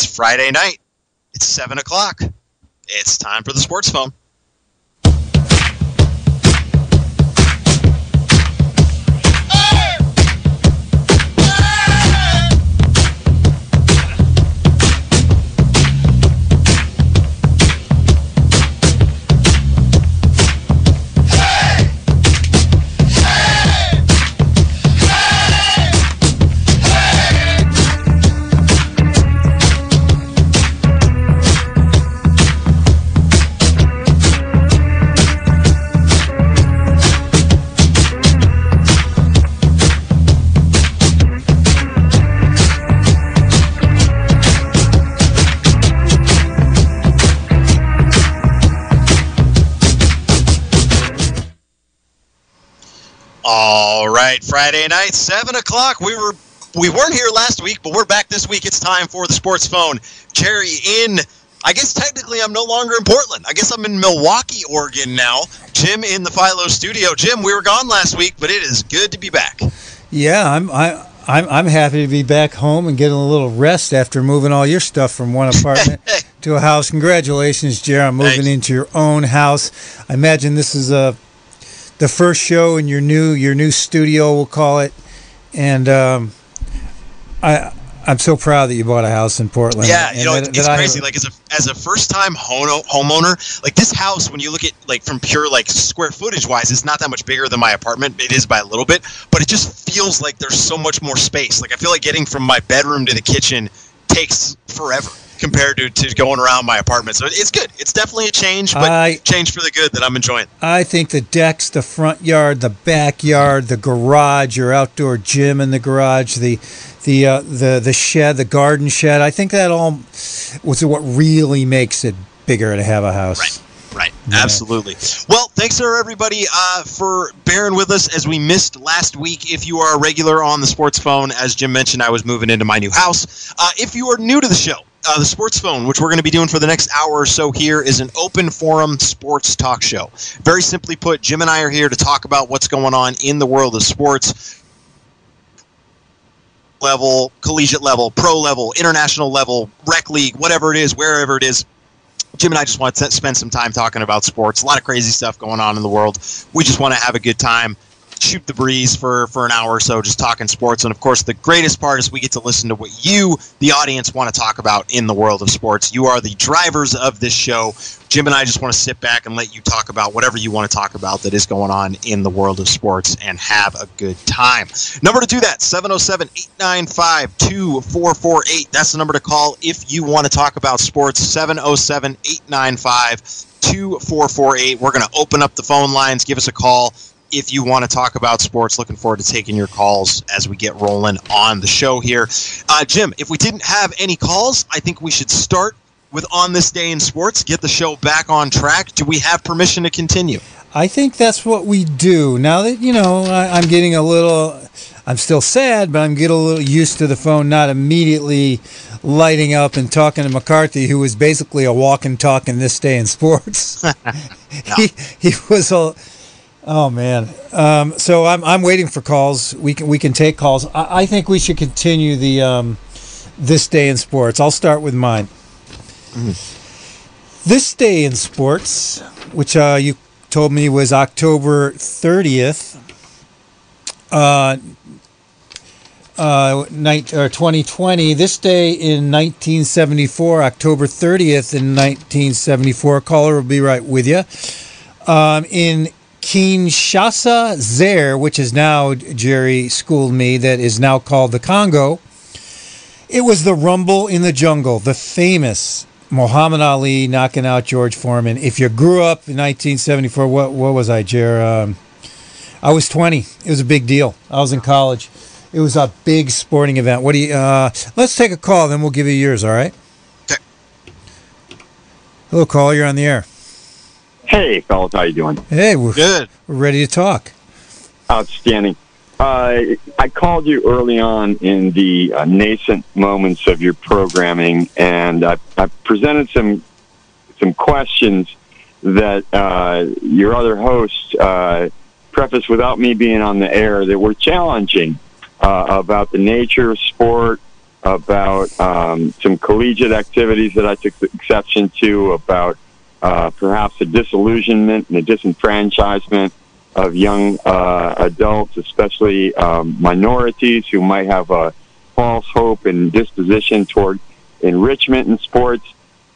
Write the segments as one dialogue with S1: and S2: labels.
S1: It's Friday night. It's 7 o'clock. It's time for the sports phone. Right, Friday night, seven o'clock. We were we weren't here last week, but we're back this week. It's time for the sports phone. Jerry in. I guess technically I'm no longer in Portland. I guess I'm in Milwaukie, Oregon now. Jim in the Philo studio. Jim, we were gone last week, but it is good to be back.
S2: Yeah, I'm I, I'm I'm happy to be back home and getting a little rest after moving all your stuff from one apartment to a house. Congratulations, Jerry, on moving
S1: Thanks.
S2: into your own house. I imagine this is a the first show in your new your new studio, we'll call it. And um, I I'm so proud that you bought a house in Portland.
S1: Yeah, you know,
S2: that-
S1: it's,
S2: that I-
S1: crazy. Like as a as a first time home, homeowner, like this house, when you look at like from pure like square footage wise, it's not that much bigger than my apartment. It is by a little bit, but it just feels like there's so much more space. Like I feel like getting from my bedroom to the kitchen takes forever compared to, to going around my apartment. So it's good. It's definitely a change, but
S2: I-
S1: change for the good that I'm enjoying.
S2: I think the decks, the front yard, the backyard, the garage, your outdoor gym in the garage, the the uh, the the shed, the garden shed. I think that all was what really makes it bigger to have a house.
S1: Right. Right, absolutely. Well, thanks to everybody uh, for bearing with us as we missed last week. If you are a regular on the sports phone, as Jim mentioned, I was moving into my new house. Uh, if you are new to the show, uh, the sports phone, which we're going to be doing for the next hour or so here, is an open forum sports talk show. Very simply put, Jim and I are here to talk about what's going on in the world of sports level, collegiate level, pro level, international level, rec league, whatever it is, wherever it is. Jim and I just want to spend some time talking about sports. A lot of crazy stuff going on in the world. We just want to have a good time, shoot the breeze for, for an hour or so, just talking sports. And of course, the greatest part is we get to listen to what you, the audience, want to talk about in the world of sports. You are the drivers of this show. Jim and I just want to sit back and let you talk about whatever you want to talk about that is going on in the world of sports and have a good time. Number to do that 707 895 2448. That's the number to call if you want to talk about sports 707 895 2448. We're going to open up the phone lines. Give us a call if you want to talk about sports. Looking forward to taking your calls as we get rolling on the show here. Uh, Jim, if we didn't have any calls, I think we should start with On This Day in Sports, get the show back on track. Do we have permission to continue?
S2: I think that's what we do. Now that, you know, I, I'm getting a little, I'm still sad, but I'm getting a little used to the phone not immediately lighting up and talking to McCarthy, who was basically a walking, talking this day in sports. he, he was a, oh man. Um, so I'm, I'm waiting for calls. We can, we can take calls. I, I think we should continue the, um, this day in sports. I'll start with mine. This day in sports, which uh, you told me was October 30th, uh, uh, night, or 2020. This day in 1974, October 30th in 1974. Caller will be right with you. Um, in Kinshasa, Zaire, which is now, Jerry schooled me, that is now called the Congo. It was the Rumble in the Jungle, the famous Muhammad Ali knocking out George Foreman. If you grew up in 1974, what what was I, Jer? Um, I was 20. It was a big deal. I was in college. It was a big sporting event. What do you? Uh, let's take a call, then we'll give you yours. All right.
S1: Okay.
S2: Hello, caller. You're on the air.
S3: Hey, fellas, how you doing?
S2: Hey, we're,
S1: Good.
S2: we're ready to talk.
S3: Outstanding. Uh, I called you early on in the uh, nascent moments of your programming, and I, I presented some some questions that uh, your other host uh, prefaced without me being on the air that were challenging uh, about the nature of sport, about um, some collegiate activities that I took exception to, about uh, perhaps a disillusionment and a disenfranchisement of young uh, adults, especially um, minorities who might have a false hope and disposition toward enrichment in sports.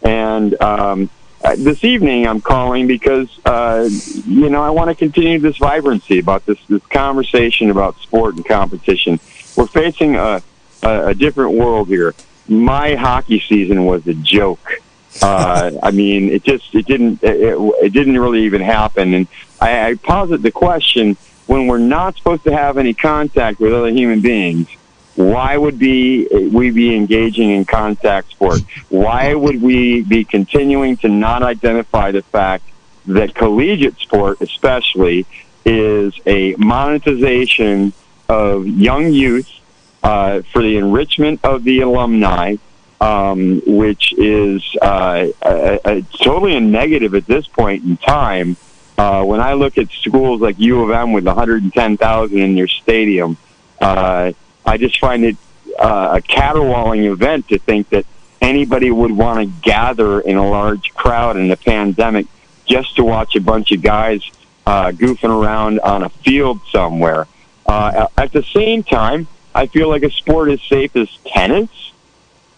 S3: And um, this evening, I'm calling because uh, you know I want to continue this vibrancy about this this conversation about sport and competition. We're facing a, a, a different world here. My hockey season was a joke. Uh, I mean, it just it didn't it, it didn't really even happen. And I, I posit the question: when we're not supposed to have any contact with other human beings, why would be we be engaging in contact sport? Why would we be continuing to not identify the fact that collegiate sport, especially, is a monetization of young youth uh, for the enrichment of the alumni, um, which is uh, a, a, totally a negative at this point in time. Uh, when I look at schools like U of M with 110,000 in their stadium, uh, I just find it uh, a caterwauling event to think that anybody would want to gather in a large crowd in a pandemic just to watch a bunch of guys uh, goofing around on a field somewhere. Uh, at the same time, I feel like a sport as safe as tennis,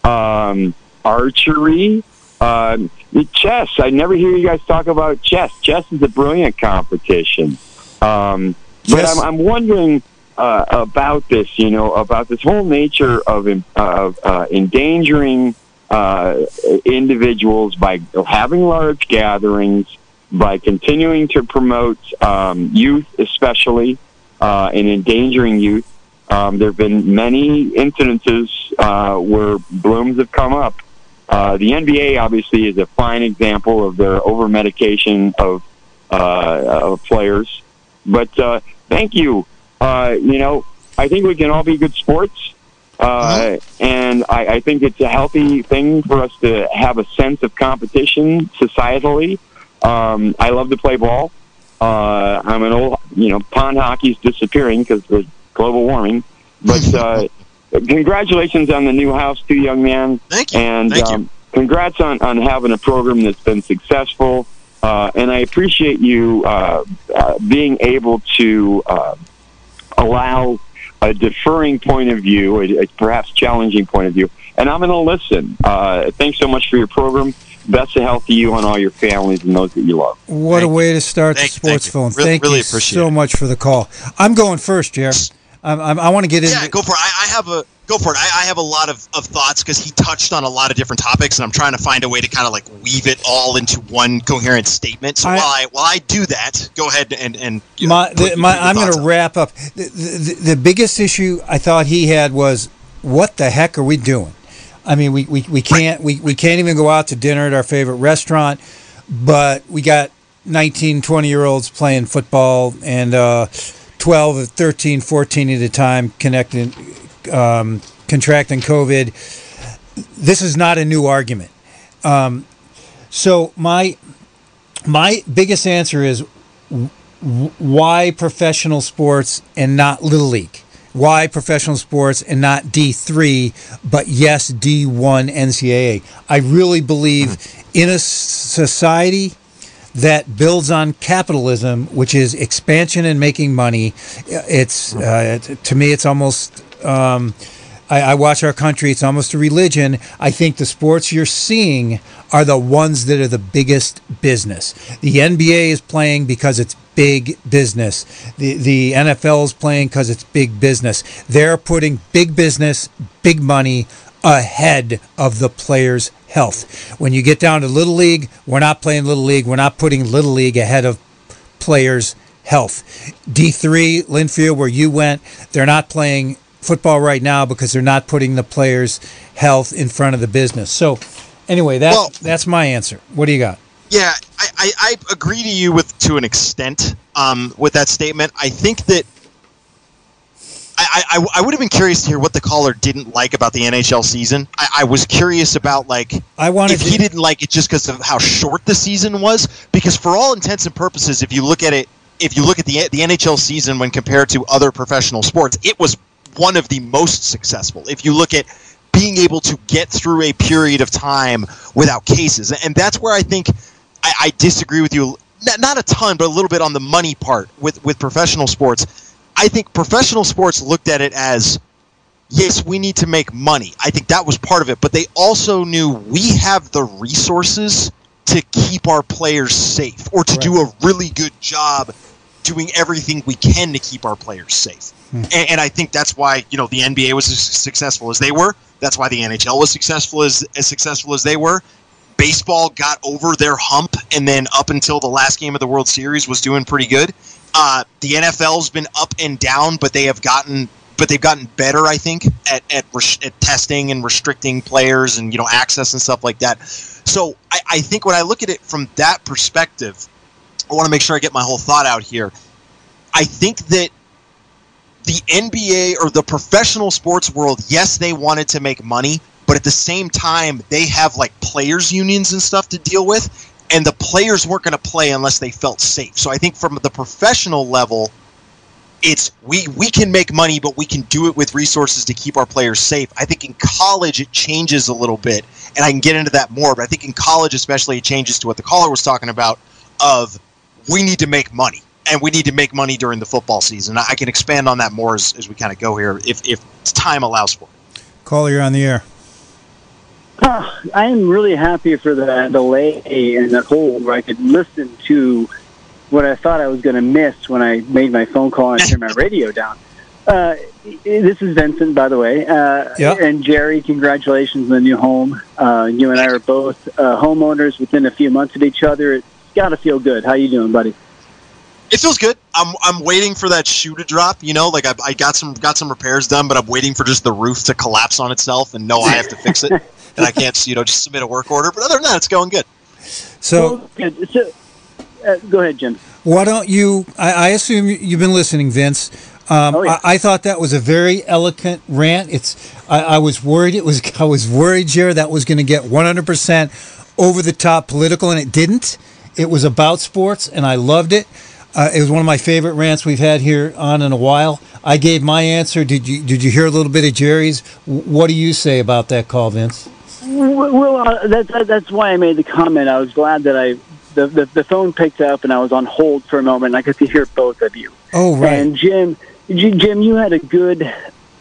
S3: um, archery, um, chess. I never hear you guys talk about chess. Chess is a brilliant competition. Um, but I'm, I'm wondering uh, about this, you know, about this whole nature of, of uh, endangering uh, individuals by having large gatherings, by continuing to promote um, youth, especially, uh, and endangering youth. Um, there have been many incidences uh, where blooms have come up. Uh, the NBA obviously is a fine example of their over medication of, uh, of players. But uh, thank you uh, you know, I think we can all be good sports. Uh, mm-hmm. And I, I think it's a healthy thing for us to have a sense of competition societally. Um, I love to play ball. Uh, I'm an old, you know, pond hockey's disappearing because of global warming. But uh, congratulations on the new house, too, young man.
S1: Thank you.
S3: And
S1: Thank
S3: um,
S1: you.
S3: congrats on, on having a program that's been successful. Uh, and I appreciate you uh, uh, being able to uh, allow a deferring point of view, a, a perhaps challenging point of view, and I'm going to listen. Uh, thanks so much for your program. Best of health to you and all your families and those that you love.
S2: What thank a way to start
S1: thank
S2: the sports
S1: you,
S2: phone.
S1: Really,
S2: thank
S1: really
S2: you so much for the call. I'm going first, Jeff. I, I, I want to get into.
S1: Yeah, go for it. I, I have a go for it. I, I have a lot of, of thoughts because he touched on a lot of different topics, and I'm trying to find a way to kind of like weave it all into one coherent statement. So while I while I do that, go ahead and and
S2: you know, my, the, my I'm going to wrap up. The, the, the biggest issue I thought he had was what the heck are we doing? I mean, we, we, we can't we, we can't even go out to dinner at our favorite restaurant, but we got 19, 20 year olds playing football and. Uh, 12, 13, 14 at a time connecting, um, contracting COVID. This is not a new argument. Um, so my my biggest answer is why professional sports and not little league? Why professional sports and not D3, but yes, D1 NCAA? I really believe in a society that builds on capitalism, which is expansion and making money. It's uh, to me, it's almost. Um, I, I, watch our country; it's almost a religion. I think the sports you're seeing are the ones that are the biggest business. The NBA is playing because it's big business. The the NFL is playing because it's big business. They're putting big business, big money ahead of the players' health. When you get down to Little League, we're not playing Little League. We're not putting Little League ahead of players' health. D3, Linfield, where you went, they're not playing football right now because they're not putting the players' health in front of the business. So, anyway, that, well, that's my answer. What do you got?
S1: Yeah, I, I, I agree to you with to an extent um, with that statement. I think that I, I, I would have been curious to hear what the caller didn't like about the NHL season. I, I was curious about like
S2: I wanted
S1: if he didn't like it just because of how short the season was. Because for all intents and purposes, if you look at it, if you look at the the NHL season when compared to other professional sports, it was one of the most successful. If you look at being able to get through a period of time without cases. And that's where I think I, I disagree with you. Not, not a ton, but a little bit on the money part with, with professional sports. I think professional sports looked at it as yes, we need to make money. I think that was part of it, but they also knew we have the resources to keep our players safe or to right. do a really good job doing everything we can to keep our players safe. Hmm. And, and, I think that's why you know the NBA was as successful as they were. That's why the NHL was successful as as successful as they were. Baseball got over their hump, and then up until the last game of the World Series was doing pretty good. Uh, the NFL's been up and down, but they have gotten but they've gotten better, I think, at at, res- at, testing and restricting players and you know access and stuff like that. So I, I think when I look at it from that perspective, I want to make sure I get my whole thought out here. I think that the NBA or the professional sports world, yes, they wanted to make money, but at the same time, they have like players' unions and stuff to deal with, and the players weren't going to play unless they felt safe. So I think from the professional level, it's we we can make money, but we can do it with resources to keep our players safe. I think in college it changes a little bit, and I can get into that more. But I think in college, especially, it changes to what the caller was talking about of we need to make money and we need to make money during the football season. I can expand on that more as, as we kind of go here if, if time allows for.
S2: Caller, you're on the air.
S4: Uh, I am really happy for the delay and the hold where I could listen to what I thought I was going to miss when I made my phone call and turned my radio down. Uh, this is Vincent, by the way. Uh,
S2: yep.
S4: And Jerry, congratulations on the new home. Uh, you and I are both uh, homeowners within a few months of each other. It's got to feel good. How you doing, buddy?
S1: It feels good. I'm I'm waiting for that shoe to drop. You know, like I, I got some got some repairs done, but I'm waiting for just the roof to collapse on itself and know I have to fix it, and I can't you know just submit a work order. But other than that, it's going good.
S2: So,
S4: well, so uh, go ahead, Jim.
S2: Why don't you? I, I assume you've been listening, Vince. Um,
S4: oh, yeah.
S2: I, I, thought that was a very eloquent rant. It's. I, I was worried. It was. I was worried, Jared, that was going to get 100 percent over the top political, and it didn't. It was about sports, and I loved it. Uh, it was one of my favorite rants we've had here on in a while. I gave my answer. Did you Did you hear a little bit of Jerry's? What do you say about that call, Vince?
S4: Well, uh, that's that's why I made the comment. I was glad that I the, the, the phone picked up and I was on hold for a moment. and I could hear both of you.
S2: Oh, right.
S4: And Jim, Jim, you had a good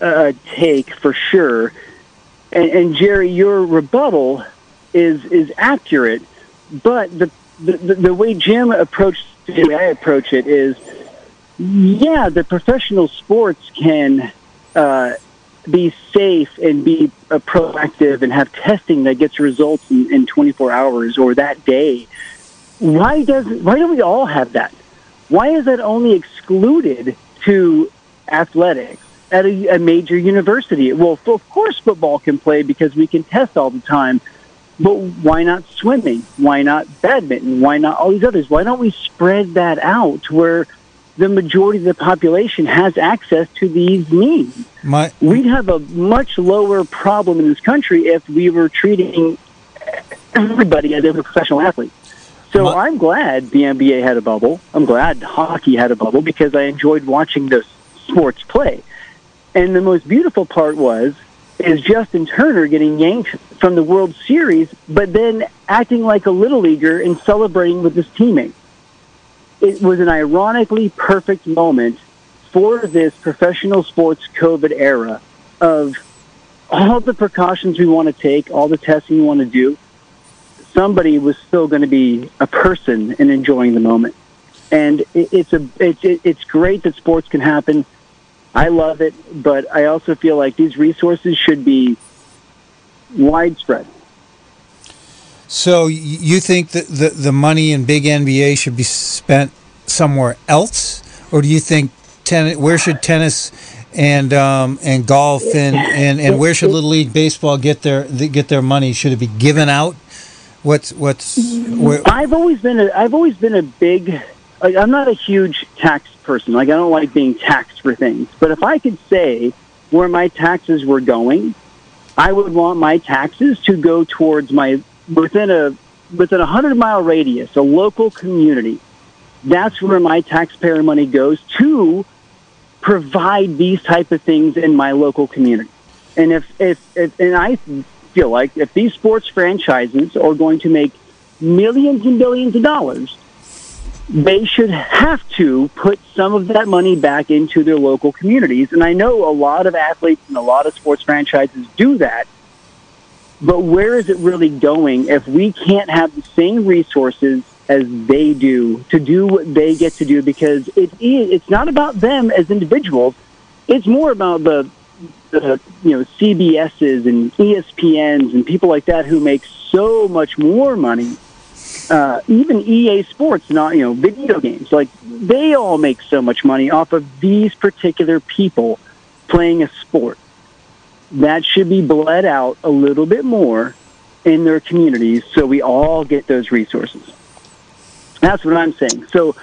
S4: uh, take for sure. And, and Jerry, your rebuttal is is accurate, but the the, the way Jim approached the way I approach it is, yeah, the professional sports can uh, be safe and be uh, proactive and have testing that gets results in, in 24 hours or that day. Why does why don't we all have that? Why is that only excluded to athletics at a, a major university? Well, of course, football can play because we can test all the time but why not swimming? Why not badminton? Why not all these others? Why don't we spread that out where the majority of the population has access to these means?
S2: My-
S4: We'd have a much lower problem in this country if we were treating everybody as a professional athlete. So My- I'm glad the NBA had a bubble. I'm glad hockey had a bubble because I enjoyed watching those sports play. And the most beautiful part was is Justin Turner getting yanked from the World Series, but then acting like a little leaguer and celebrating with his teammates. It was an ironically perfect moment for this professional sports COVID era of all the precautions we want to take, all the testing we want to do. Somebody was still going to be a person and enjoying the moment, and it's a it's it's great that sports can happen I love it, but I also feel like these resources should be widespread.
S2: So you think that the, the money in big NBA should be spent somewhere else, or do you think tennis? Where should tennis and um, and golf and, and, and where should Little League baseball get their get their money? Should it be given out? What's what's? Where?
S4: I've always been a I've always been a big like, I'm not a huge tax person. Like I don't like being taxed for things. But if I could say where my taxes were going, I would want my taxes to go towards my within a within a hundred mile radius, a local community. That's where my taxpayer money goes to provide these type of things in my local community. And if, if, if and I feel like if these sports franchises are going to make millions and billions of dollars, they should have to put some of that money back into their local communities. And I know a lot of athletes and a lot of sports franchises do that. But where is it really going if we can't have the same resources as they do to do what they get to do? Because it is, it's not about them as individuals. It's more about the, the you know CBSs and ESPNs and people like that who make so much more money uh, even EA Sports, not you know, video games, like they all make so much money off of these particular people playing a sport. That should be bled out a little bit more in their communities, so we all get those resources. That's what I'm saying. So,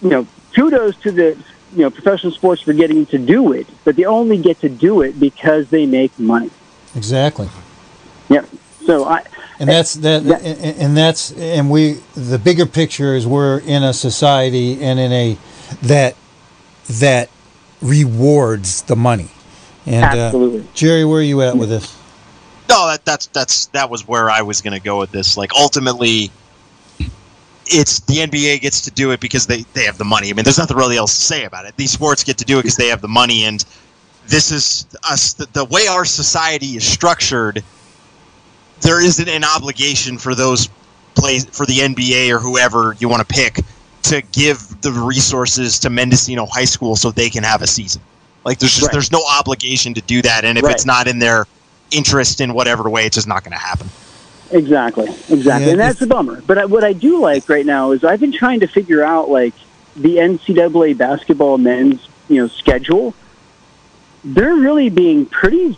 S4: you know, kudos to the you know professional sports for getting to do it, but they only get to do it because they make money.
S2: Exactly.
S4: Yep. So I
S2: and that's that, and that's and we the bigger picture is we're in a society and in a that that rewards the money. And
S4: Absolutely.
S2: Uh, Jerry, where are you at with this?
S1: No, that that's that's that was where I was going to go with this. Like ultimately, it's the NBA gets to do it because they they have the money. I mean, there's nothing really else to say about it. These sports get to do it because they have the money, and this is us. The, the way our society is structured there isn't an obligation for those plays for the NBA or whoever you want to pick to give the resources to Mendocino High School so they can have a season. Like there's just right. there's no obligation to do that, and if right. it's not in their interest in whatever way, it's just not going to happen.
S4: Exactly, exactly, yeah, and that's a bummer. But I, what I do like right now is I've been trying to figure out like the NCAA basketball men's you know schedule. They're really being pretty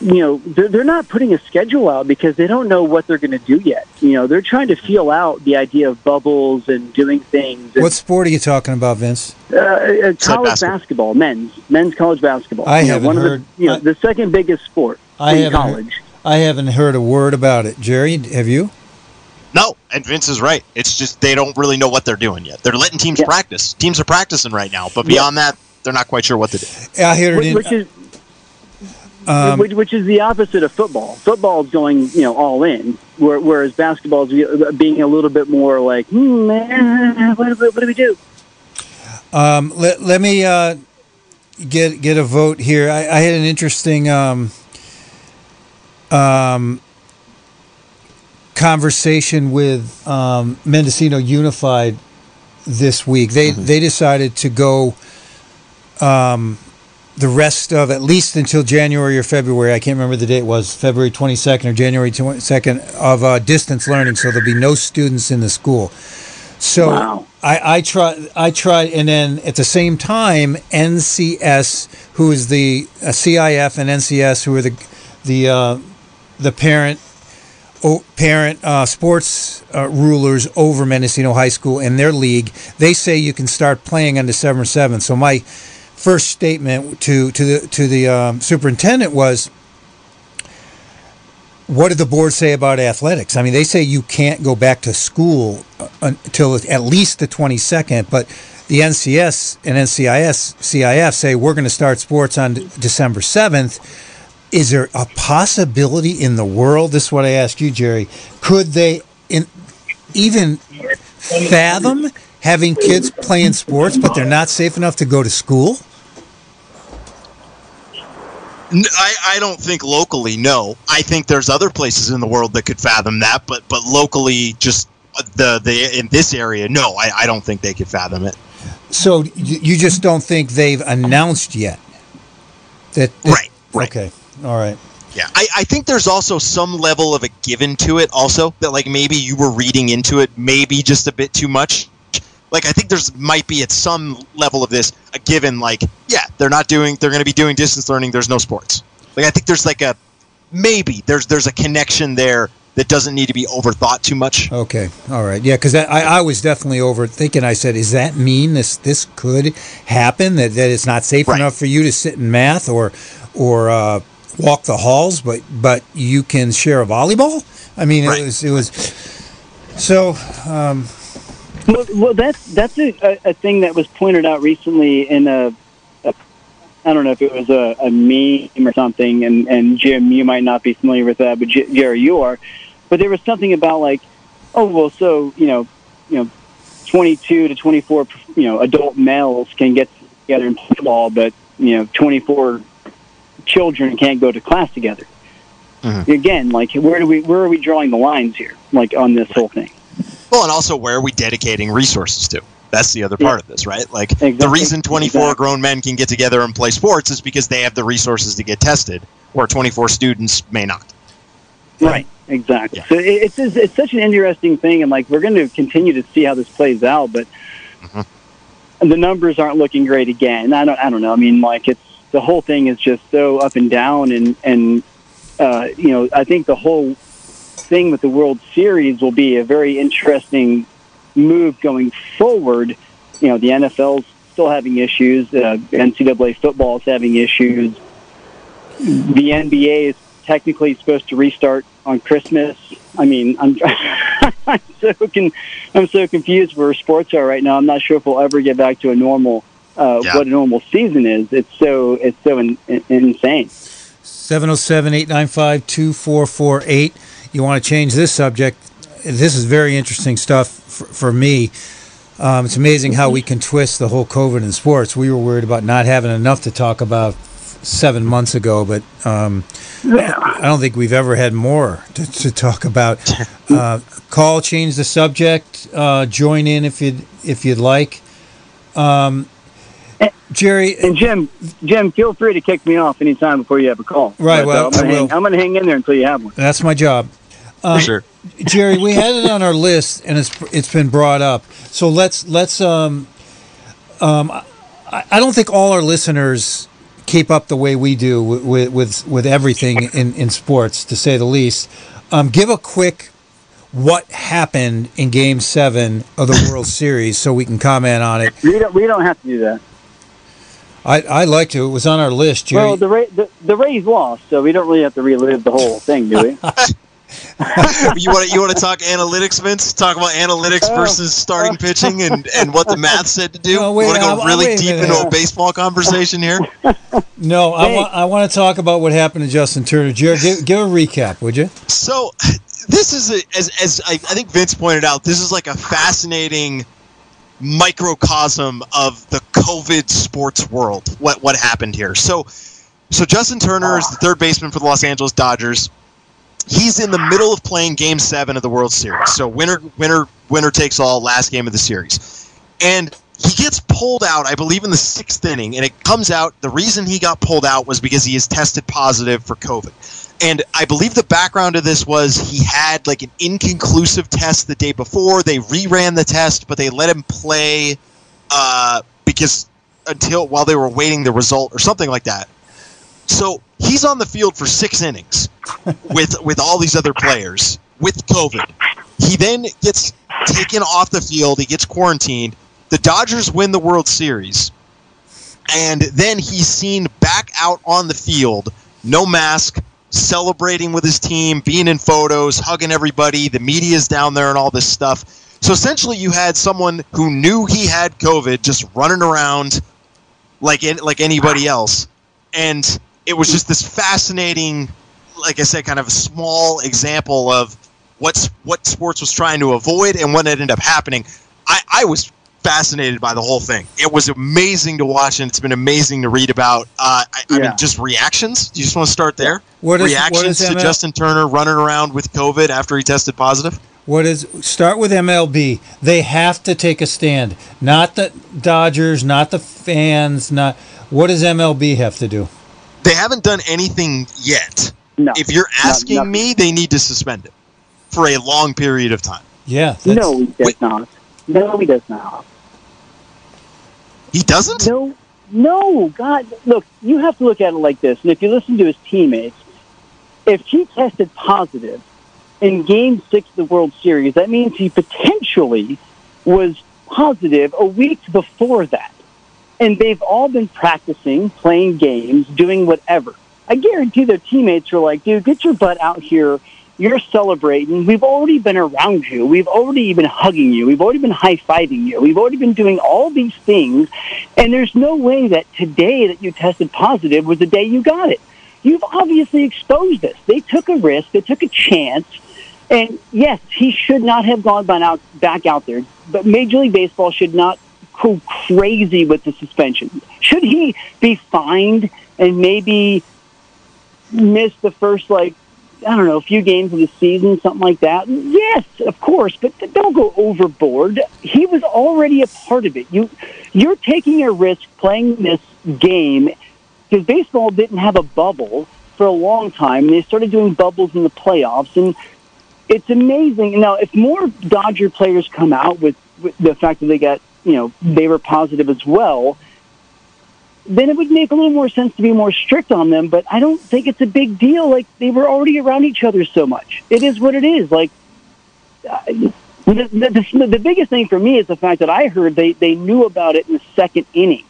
S4: you know, they're, they're not putting a schedule out because they don't know what they're going to do yet. You know, they're trying to feel out the idea of bubbles and doing things. And,
S2: what sport are you talking about, Vince?
S4: Uh, uh, college basketball. basketball. men's, men's college basketball.
S2: I you haven't
S4: know, one
S2: heard.
S4: Of the, you know, I, the second biggest sport
S2: I
S4: in college.
S2: Heard, I haven't heard a word about it. Jerry, have you?
S1: No, and Vince is right. It's just they don't really know what they're doing yet. They're letting teams yeah. practice. Teams are practicing right now, but beyond yeah. that, they're not quite sure what to do.
S2: I hear it.
S4: Which,
S2: in,
S4: which is um, which, which, is the opposite of football. Football is going, you know, all in, whereas basketball is being a little bit more like, hmm, what, what, do we do?
S2: Um, let, let me uh, get get a vote here. I, I had an interesting um, um, conversation with um, Mendocino Unified this week. They mm-hmm. they decided to go um, the rest of at least until January or February. I can't remember the date it was February 22nd or January 22nd of uh, distance learning. So there'll be no students in the school. So
S4: wow.
S2: I, I try, I tried, and then at the same time, NCS, who is the uh, CIF and NCS, who are the the uh, the parent oh, parent uh, sports uh, rulers over Mendocino High School and their league, they say you can start playing on December seventh. So my first statement to to the to the um, superintendent was, "What did the board say about athletics?" I mean, they say you can't go back to school uh, until at least the twenty second, but the NCS and NCIS CIF say we're going to start sports on December seventh. Is there a possibility in the world? This is what I ask you, Jerry. Could they in, even fathom having kids playing sports, but they're not safe enough to go to school?
S1: I, I don't think locally, no. I think there's other places in the world that could fathom that, but but locally, just uh, the the in this area, no, I, I don't think they could fathom it.
S2: So you just don't think they've announced yet that, that
S1: right, right,
S2: okay, all right.
S1: Yeah, I, I think there's also some level of a given to it, also that like maybe you were reading into it, maybe just a bit too much like I think there's might be at some level of this a given like yeah they're not doing they're going to be doing distance learning there's no sports like I think there's like a maybe there's there's a connection there that doesn't need to be overthought too much.
S2: Okay, all right, yeah, because I, I was definitely overthinking. I said, "Is that mean this this could happen? That that it's not safe right. enough for you to sit in math or or uh, walk the halls, but but you can share a volleyball? I mean, right. it was it was so." Um,
S4: well, well that's that's a, a thing that was pointed out recently in a, a I don't know if it was a, a meme or something, and, and Jim, you might not be familiar with that, but J- Jerry, you are. But there was something about like, oh well, so you know, you know, 22 to 24, you know, adult males can get together and play ball, but you know, 24 children can't go to class together.
S1: Mhm.
S4: Again, like where do we where are we drawing the lines here, like on this whole thing?
S1: Well, and also where are we dedicating resources to? That's the other part of this, right? Like the reason 24
S4: Exactly.
S1: grown men can get together and play sports is because they have the resources to get tested, where 24 students may not.
S4: Right. Exactly.
S1: Yeah.
S4: So it, it's it's such an interesting thing, and like we're going to continue to see how this plays out, but
S1: Mhm.
S4: the numbers aren't looking great again. I don't. I don't know. I mean, like it's the whole thing is just so up and down, and and uh, you know, I think the whole thing with the World Series will be a very interesting move going forward. You know, the NFL's still having issues. Uh, NCAA football is having issues. The NBA is technically supposed to restart on Christmas. I mean, I'm, I'm so con- I'm so confused where sports are right now. I'm not sure if we'll ever get back to a normal uh,
S1: Yeah.
S4: what a normal season is. It's so it's so in, in, insane.
S2: 707 895 2448. You want to change this subject? This is very interesting stuff for, for me. Um, it's amazing how we can twist the whole COVID in sports. We were worried about not having enough to talk about seven months ago, but um, I don't think we've ever had more to, to talk about. Uh, call, change the subject, uh, join in if you'd if you'd like. Um, Jerry,
S4: And Jim, Jim, feel free to kick me off anytime before you have a call.
S2: Right,
S4: But,
S2: well,
S4: uh, I'm gonna hang, I'm going to hang in there until you have one.
S2: that's my job.
S1: For sure.
S2: Jerry, we had it on our list, and it's it's been brought up. So let's let's um um I, I don't think all our listeners keep up the way we do with with with everything in in sports, to say the least. Um, give a quick what happened in Game Seven of the World Series, so we can comment on it.
S4: We don't, we don't have to do that.
S2: I I like to. It was on our list, Jerry.
S4: Well, the, Ra- the the Rays lost, so we don't really have to relive the whole thing, do we?
S1: you want to you want to talk analytics, Vince? Talk about analytics oh. versus starting pitching and, and what the math said to do.
S2: No, wait,
S1: you want to go
S2: I'll
S1: really
S2: wait a
S1: deep
S2: minute.
S1: into a baseball conversation here?
S2: no, I
S4: Hey.
S2: want I want to talk about what happened to Justin Turner. Jerry, give, give a recap, would you?
S1: So this is a, as as I, I think Vince pointed out. This is like a fascinating microcosm of the COVID sports world. What what happened here? So so Justin Turner is the third baseman for the Los Angeles Dodgers. He's in the middle of playing Game Seven of the World Series. So winner winner winner takes all. Last game of the series, and he gets pulled out. I believe in the sixth inning, and it comes out. The reason he got pulled out was because he is tested positive for COVID. And I believe the background of this was he had like an inconclusive test the day before. They reran the test, but they let him play uh, because until while they were waiting the result or something like that. So he's on the field for six innings with with all these other players with COVID. He then gets taken off the field. He gets quarantined. The Dodgers win the World Series, and then he's seen back out on the field, no mask, celebrating with his team, being in photos, hugging everybody. The media's down there and all this stuff. So essentially, you had someone who knew he had COVID just running around like like anybody else, and it was just this fascinating, like I said, kind of a small example of what's what sports was trying to avoid and what ended up happening. I, I was fascinated by the whole thing. It was amazing to watch, and it's been amazing to read about. Uh, I, I mean, just reactions. You just want to start there?
S2: What is- what
S1: reactions
S2: is
S1: to Justin Turner running around with COVID after he tested positive?
S2: What is start with MLB? They have to take a stand. Not the Dodgers, not the fans, not what does MLB have to do?
S1: They haven't done anything yet.
S4: No.
S1: If you're asking
S4: nothing.
S1: me, they need to suspend it for a long period of time.
S2: Yeah,
S4: No, he does
S1: Wait.
S4: not. No, he does not.
S1: He doesn't.
S4: No, no, God, look, you have to look at it like this. And if you listen to his teammates, if he tested positive in Game Six of the World Series, that means he potentially was positive a week before that, and they've all been practicing, playing games, doing whatever. I guarantee their teammates are like, "Dude, get your butt out here you're celebrating. We've already been around you. We've already been hugging you. We've already been high fiving you. We've already been doing all these things. And there's no way that today that you tested positive was the day you got it. You've obviously exposed us. They took a risk. They took a chance. And yes, he should not have gone back out there. But Major League Baseball should not go crazy with the suspension. Should he be fined and maybe miss the first like I don't know, a few games of the season, something like that. Yes, of course, but don't go overboard. He was already a part of it. You, you're taking a risk playing this game because baseball didn't have a bubble for a long time. They started doing bubbles in the playoffs, and it's amazing. Now, if more Dodger players come out with, with the fact that they got, you know, they were positive as well, then it would make a little more sense to be more strict on them. But I don't think it's a big deal. Like they were already around each other so much. It is what it is. Like uh, the, the, the biggest thing for me is the fact that I heard they they knew about it in the second inning,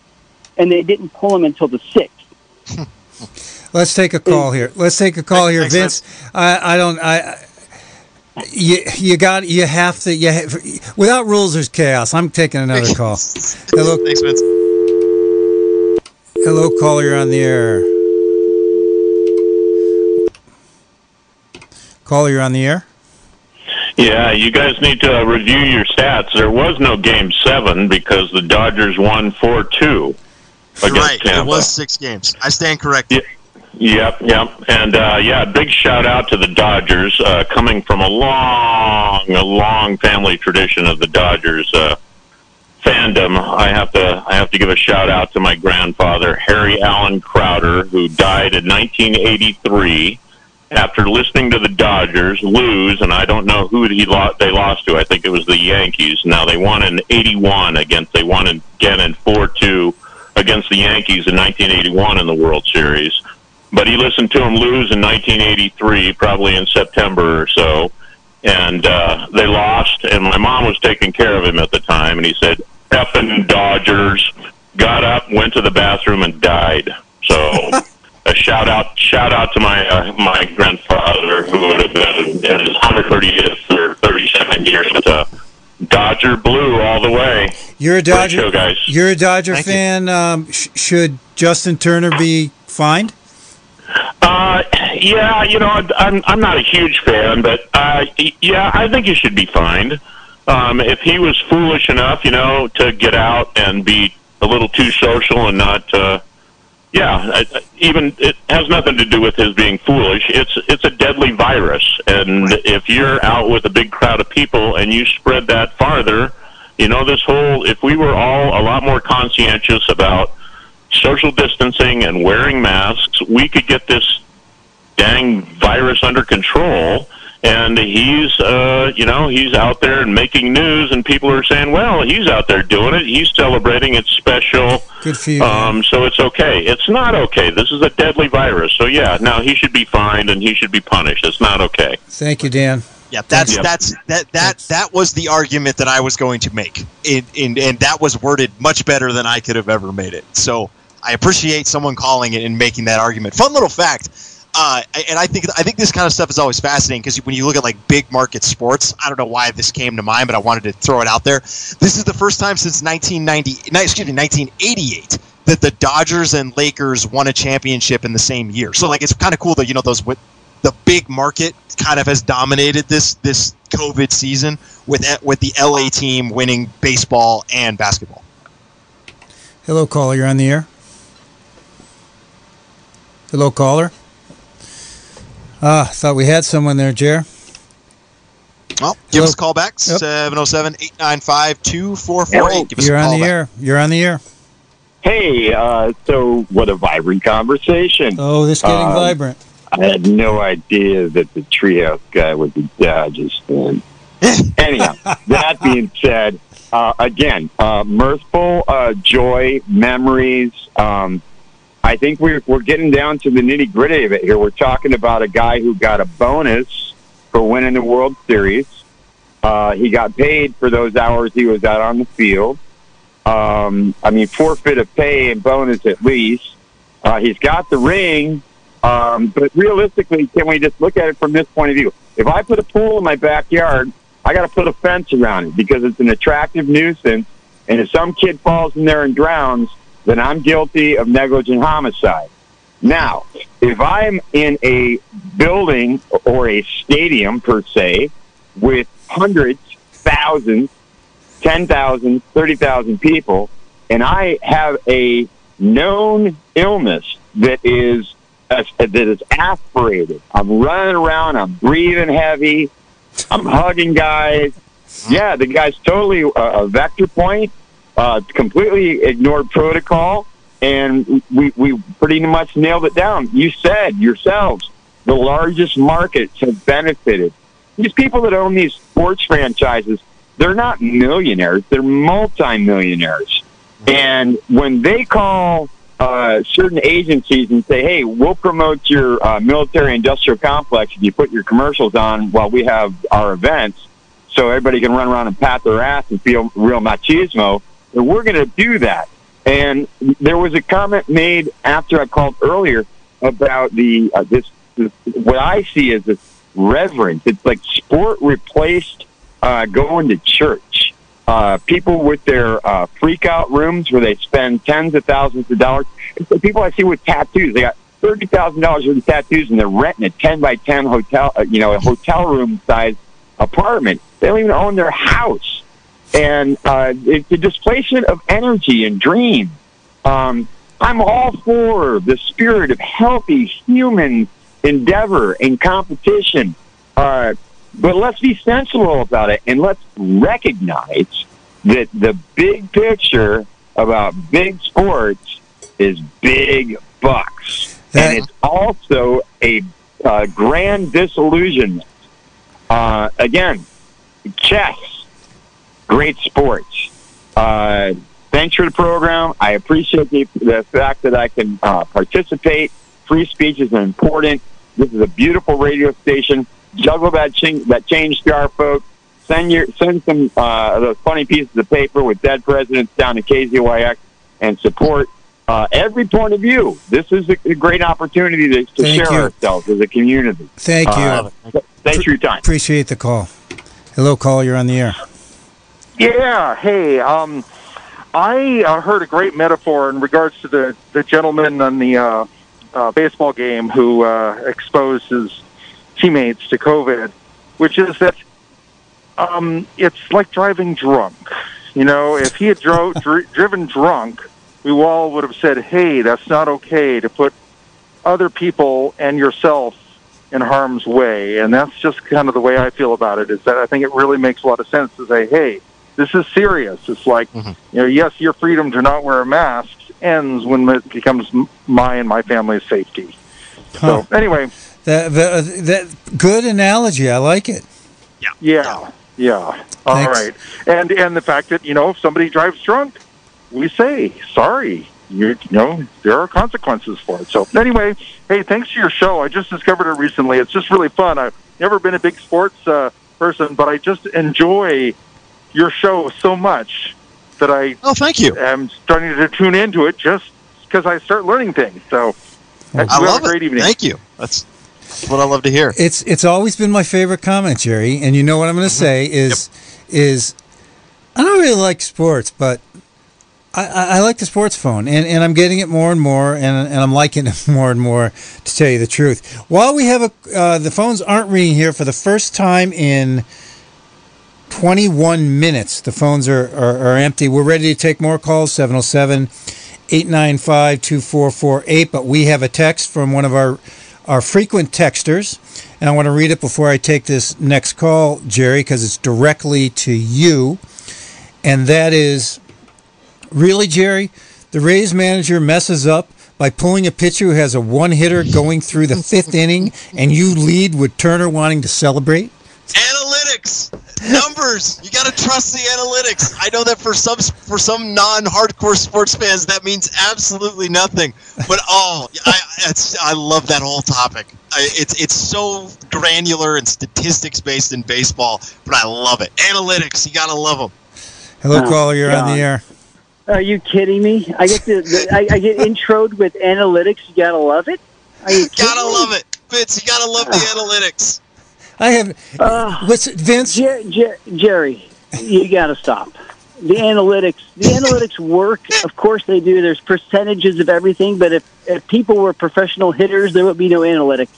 S4: and they didn't pull him until the sixth.
S2: Let's take a call here. Let's take a call here, Vince. I, I don't. I you you got you have to you have, without rules there's chaos. I'm taking another call.
S1: Hello, thanks, Vince.
S2: Hello, caller. You're on the air. Caller, you're on the air.
S5: Yeah, you guys need to review your stats. There was no game seven because the Dodgers won four two against
S1: right.
S5: Tampa.
S1: It was six games. I stand corrected.
S5: Yep, yep, and uh, yeah, big shout out to the Dodgers, uh, coming from a long, a long family tradition of the Dodgers uh, fandom. I have to, I have to give a shout out to my grandfather, Harry Allen Crowder, who died in 1983 after listening to the Dodgers lose, and I don't know who he lost, they lost to. I think it was the Yankees. Now they won in '81 against, they won again in four-two against the Yankees in 1981 in the World Series but he listened to him lose in 1983, probably in September or so, and uh, they lost. And my mom was taking care of him at the time, and he said, "Effing Dodgers!" Got up, went to the bathroom, and died. So. a shout out, shout out to my uh, my grandfather who would have been in his 130th or 32nd year. But, uh, Dodger blue all the way.
S2: You're a Dodger
S5: show, guys.
S2: You're a Dodger
S1: Thank you.
S2: fan. Um, sh- should Justin Turner be fined?
S5: Uh, yeah, you know, I'm I'm not a huge fan, but uh, yeah, I think he should be fined. Um, if he was foolish enough, you know, to get out and be a little too social and not, uh, yeah, I- even it has nothing to do with his being foolish. It's it's a deadly virus, and if you're out with a big crowd of people and you spread that farther, you know, this whole if we were all a lot more conscientious about social distancing and wearing masks, we could get this dang virus under control. And he's, uh, you know, he's out there and making news, and people are saying, "Well, he's out there doing it. He's celebrating. It's special."
S2: Good for you.
S5: Um, so it's okay. It's not okay. This is a deadly virus. So yeah, now he should be fined and he should be punished. It's not okay.
S2: Thank you, Dan.
S1: Yeah, that's
S5: Yep.
S1: that's that that that was the argument that I was going to make, in, in, and that was worded much better than I could have ever made it. So I appreciate someone calling it and making that argument. Fun little fact, uh, and I think I think this kind of stuff is always fascinating because when you look at like big market sports, I don't know why this came to mind, but I wanted to throw it out there. This is the first time since 1990, excuse me, 1988 that the Dodgers and Lakers won a championship in the same year. So like it's kind of cool that you know those with the big market kind of has dominated this this COVID season with with the LA team winning baseball and basketball.
S2: Hello, caller. You're on the air. Hello, caller. Ah, thought we had someone there, Jer.
S1: Well, give
S2: Hello.
S1: us a call back
S2: Yep.
S1: 707-895-2448. Give us
S2: You're
S1: a
S2: on
S1: call
S2: the
S1: back.
S2: air. You're on the air.
S3: Hey, uh, so what a vibrant conversation.
S2: Oh, this getting
S3: Um,
S2: vibrant.
S3: I had no idea that the treehouse guy was a Dodgers fan. Anyhow, that being said, uh, again, uh, mirthful uh, joy, memories. Um, I think we're we're getting down to the nitty gritty of it here. We're talking about a guy who got a bonus for winning the World Series. Uh, he got paid for those hours he was out on the field. Um, I mean, forfeit of pay and bonus at least. Uh, he's got the ring. Um, but realistically, can we just look at it from this point of view? If I put a pool in my backyard, I got to put a fence around it because it's an attractive nuisance. And if some kid falls in there and drowns, then I'm guilty of negligent homicide. Now, if I'm in a building or a stadium per se with hundreds, thousands, 10,000, 30,000 people, and I have a known illness that is uh, that is aspirated. I'm running around, I'm breathing heavy, I'm hugging guys. Yeah, the guy's totally a, a vector point, uh, completely ignored protocol, and we, we pretty much nailed it down. You said yourselves the largest markets have benefited. These people that own these sports franchises, they're not millionaires, they're multimillionaires. And when they call uh, certain agencies and say, "Hey, we'll promote your uh, military-industrial complex if you put your commercials on while we have our events, so everybody can run around and pat their ass and feel real machismo." And we're going to do that. And there was a comment made after I called earlier about the uh, this, this what I see as this reverence. It's like sport replaced uh, going to church uh, people with their uh, freak out rooms where they spend tens of thousands of dollars. It's the people I see with tattoos, they got thirty thousand dollars worth of tattoos, and they're renting a ten by ten hotel, uh, you know, a hotel room size apartment. They don't even own their house, and uh, it's a displacement of energy and dream. Um, I'm all for the spirit of healthy human endeavor and competition. Uh, but let's be sensible about it and let's recognize that the big picture about big sports is big bucks.
S2: That-
S3: and it's also a uh, grand disillusionment. Uh, again, chess, great sports. Uh, thanks for the program. I appreciate the, the fact that I can uh, participate. Free speech is important. This is a beautiful radio station. Juggle that change, that change jar, folks. Send your send some uh, those funny pieces of paper with dead presidents down to KZYX and support uh, every point of view. This is a, a great opportunity to, to share
S2: you.
S3: ourselves as a community.
S2: Thank you.
S3: Uh, thanks for your time.
S2: Appreciate the call. Hello, call. You're on the air.
S6: Yeah. Hey, um, I uh, heard a great metaphor in regards to the the gentleman on the uh, uh, baseball game who uh, exposed his teammates to COVID, which is that um, it's like driving drunk. You know, if he had dro- dri- driven drunk, we all would have said, "Hey, that's not okay to put other people and yourself in harm's way." And that's just kind of the way I feel about it. Is that I think it really makes a lot of sense to say, "Hey, this is serious." It's like, you know, yes, your freedom to not wear a mask ends when it becomes my and my family's safety.
S2: Huh.
S6: So anyway,
S2: That, that, that good analogy. I like it.
S6: yeah, yeah. All
S2: Thanks.
S6: right, and and the fact that you know if somebody drives drunk, we say sorry. You, you know there are consequences for it. So anyway, hey, thanks for your show. I just discovered it recently. It's just really fun. I've never been a big sports uh, person, but I just enjoy your show so much that I
S1: Oh, thank you.
S6: am starting to tune into it just because I start learning things. So
S1: I
S6: have
S1: love
S6: a great
S1: it.
S6: evening.
S1: Thank you. That's, that's what I love to hear.
S2: It's it's always been my favorite comment, Jerry. And you know what I'm going to say is is I don't really like sports, but I, I, I like the sports phone, and, and I'm getting it more and more, and, and I'm liking it more and more. To tell you the truth, while we have a uh, the phones aren't ringing here for the first time in 21 minutes. The phones are, are, are empty. We're ready to take more calls 707 895 2448. But we have a text from one of our, our frequent texters. And I want to read it before I take this next call, Jerry, because it's directly to you. And that is really, Jerry? The Rays manager messes up by pulling a pitcher who has a one hitter going through the fifth inning, and you lead with Turner wanting to celebrate?
S1: Analytics, numbers. You got to trust the analytics. I know that for some for some non-hardcore sports fans, that means absolutely nothing. But oh, I it's, I love that whole topic. I, it's it's so granular and statistics based in baseball, but I love it. Analytics, you got to love them.
S2: Hello,
S4: Oh,
S2: caller. You're on the air.
S4: Are you kidding me? I get the, the I, I get introed with analytics. You gotta love it. Are you
S1: gotta
S4: me?
S1: love it, Vince. You gotta love the ah. analytics.
S2: I have.
S4: Uh,
S2: what's Vince?
S4: Jer- Jer- Jerry, you got to stop. The analytics, the analytics work. Of course they do. There's percentages of everything, but if, if people were professional hitters, there would be no analytics.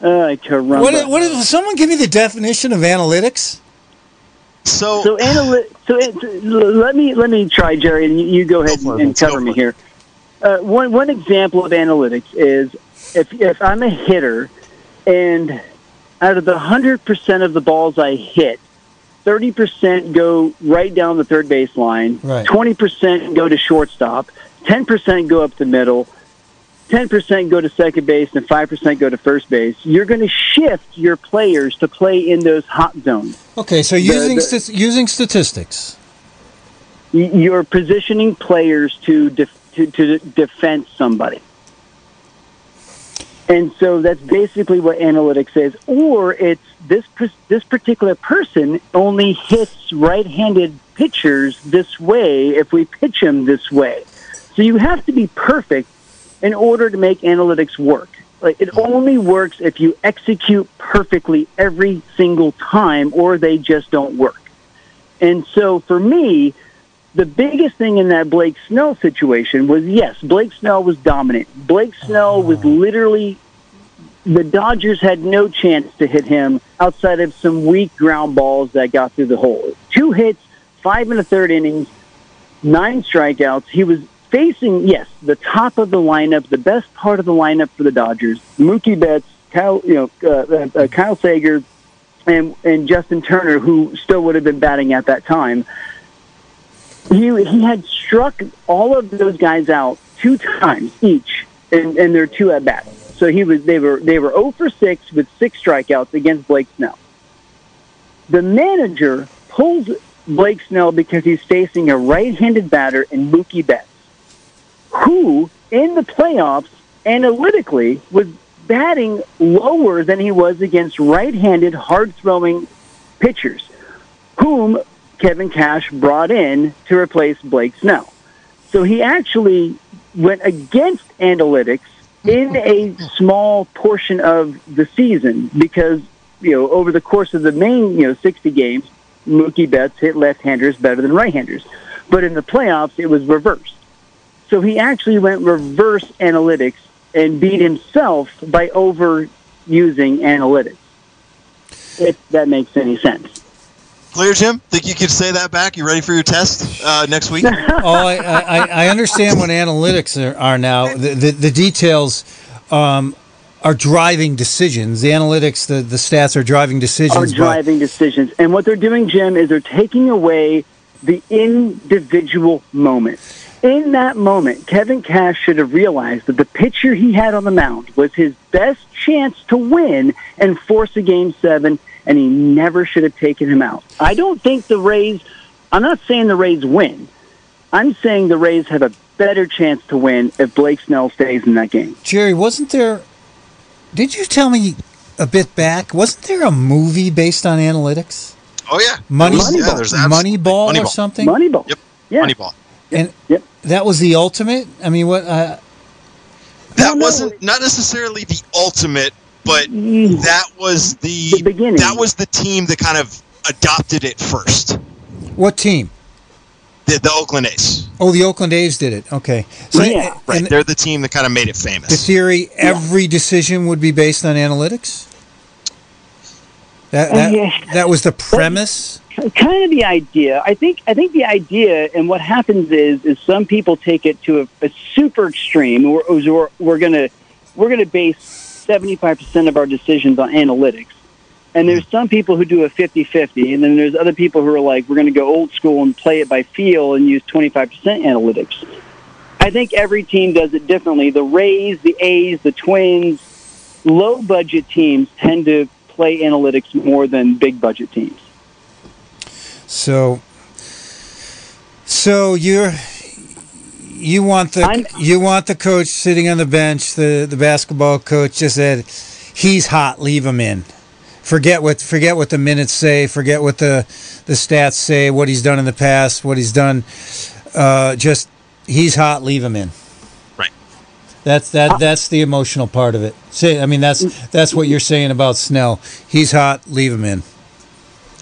S4: Uh, caramba.
S2: What, what? Someone give me the definition of analytics.
S1: So,
S4: So analy- so it, let me let me try, Jerry, and you, you go ahead
S1: Go for it,
S4: and cover me here. Uh, one one example of analytics is if if I'm a hitter, and out of the hundred percent of the balls I hit, thirty percent go right down the third base line,
S2: Right.
S4: twenty percent go to shortstop, ten percent go up the middle. 10% go to second base and 5% go to first base. You're going to shift your players to play in those hot zones.
S2: Okay, so using
S4: the-
S2: st- using statistics.
S4: You're positioning players to def- to, to defend somebody. And so that's basically what analytics is. Or it's this this particular person only hits right-handed pitchers this way if we pitch him this way. So you have to be perfect in order to make analytics work. Like it only works if you execute perfectly every single time, or they just don't work. And so for me, the biggest thing in that Blake Snell situation was yes, Blake Snell was dominant. Blake Snell was literally the Dodgers had no chance to hit him outside of some weak ground balls that got through the hole. Two hits, five and a third innings, nine strikeouts. He was facing yes the top of the lineup, the best part of the lineup for the Dodgers. Mookie Betts, Kyle, you know, uh, uh, Kyle Seager, and and Justin Turner, who still would have been batting at that time. He he had struck all of those guys out two times each, in their two at bats. So he was they were they were 0 for six with six strikeouts against Blake Snell. The manager pulls Blake Snell because he's facing a right-handed batter in Mookie Betts, who in the playoffs analytically was batting lower than he was against right-handed hard-throwing pitchers, whom Kevin Cash brought in to replace Blake Snell. So he actually went against analytics in a small portion of the season because you know over the course of the main you know 60 games, Mookie Betts hit left-handers better than right-handers, but in the playoffs it was reversed. So he actually went reverse analytics and beat himself by overusing analytics. If that makes any sense.
S1: Clear, Jim. Think you could say that back? You ready for your test uh, next week?
S2: oh, I, I, I understand what analytics are, are now. The, the, the details um, are driving decisions. The analytics, the, the stats are driving
S4: are
S2: decisions. but-
S4: driving decisions. And what they're doing, Jim, is they're taking away the individual moment. In that moment, Kevin Cash should have realized that the pitcher he had on the mound was his best chance to win and force a game seven, and he never should have taken him out. I don't think the Rays, I'm not saying the Rays win. I'm saying the Rays have a better chance to win if Blake Snell stays in that game.
S2: Jerry, wasn't there? Did you tell me a bit back? Wasn't there a movie based on analytics?
S1: Oh yeah,
S2: Money,
S1: There's- yeah, there's absolutely-
S2: Moneyball, or something.
S4: Moneyball.
S1: Yep.
S4: Yeah.
S1: Moneyball.
S2: And
S4: Yep.
S2: that was the ultimate. I mean, what? Uh,
S1: That
S4: No, no.
S1: wasn't not necessarily the ultimate, but
S4: Mm.
S1: that was the,
S4: The beginning.
S1: That was the team that kind of adopted it first.
S2: what team?
S1: The, the Oakland A's.
S2: Oh, the Oakland A's did it. Okay. So,
S4: Yeah.
S1: Right. They're the team that kind of made it famous.
S2: the theory: every decision would be based on analytics. That that,
S4: Yeah.
S2: that was the premise.
S4: kind of the idea. I think I think the idea and what happens is is some people take it to a, a super extreme. We're, we're, we're gonna we're gonna base seventy five percent of our decisions on analytics, and there's some people who do a 50-50, and then there's other people who are like we're gonna go old school and play it by feel and use twenty five percent analytics. I think every team does it differently. The Rays, the A's, the Twins, low budget teams tend to play analytics more than big budget teams.
S2: So, so you're you want the
S4: I'm-
S2: you want the coach sitting on the bench, the the basketball coach just said, he's hot, leave him in. Forget what forget what the minutes say, forget what the the stats say, what he's done in the past, what he's done. Uh, just he's hot, leave him in. Right. That's that. That's the emotional part of it. Say, I mean, that's that's what you're saying about Snell. He's hot. Leave him in.